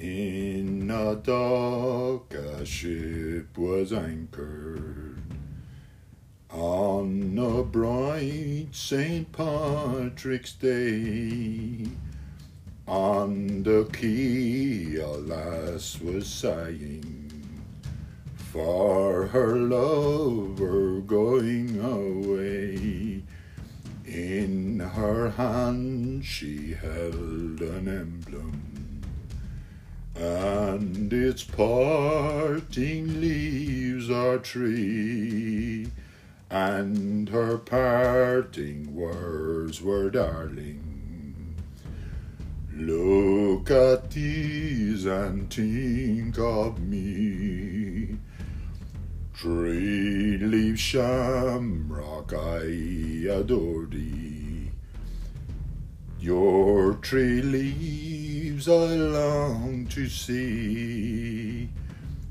In a dock a ship was anchored on a bright St. Patrick's Day. On the quay a lass was sighing for her lover going away. In her hand she held an emblem and its parting leaves are tree, and her parting words were, darling. Look at these and think of me. Tree leaf shamrock, I adore thee. Your tree leaves I long to see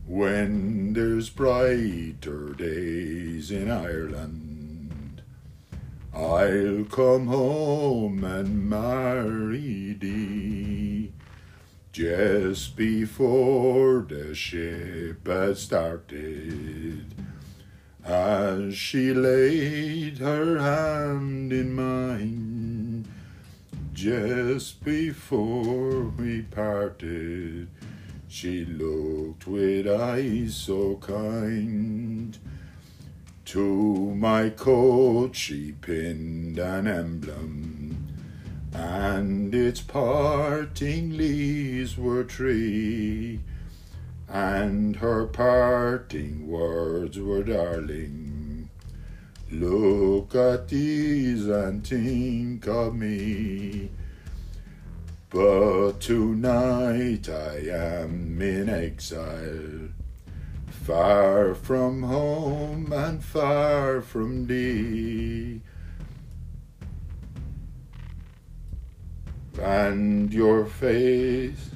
when there's brighter days in Ireland. I'll come home and marry thee just before the ship had started. As she laid her hand in mine, just before we parted, she looked with eyes so kind. To my coat she pinned an emblem, and its parting leaves were three, and her parting words were darling. Look at these and think of me. But tonight I am in exile, far from home and far from thee. And your face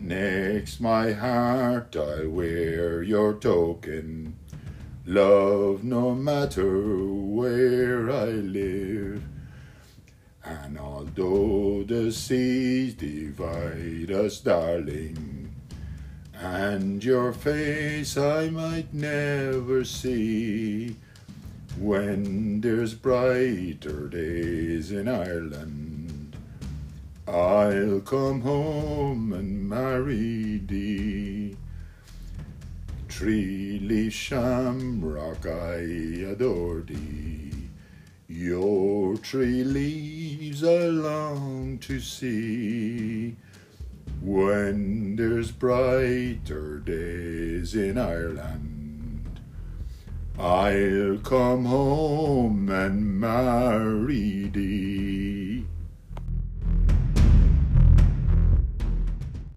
next my heart I wear your token love no matter where I live. And although the seas divide us, darling, and your face I might never see, when there's brighter days in Ireland, I'll come home and marry thee. Tree leaf shamrock, I adore thee. Your tree leaves I long to see. When there's brighter days in Ireland, I'll come home and marry thee.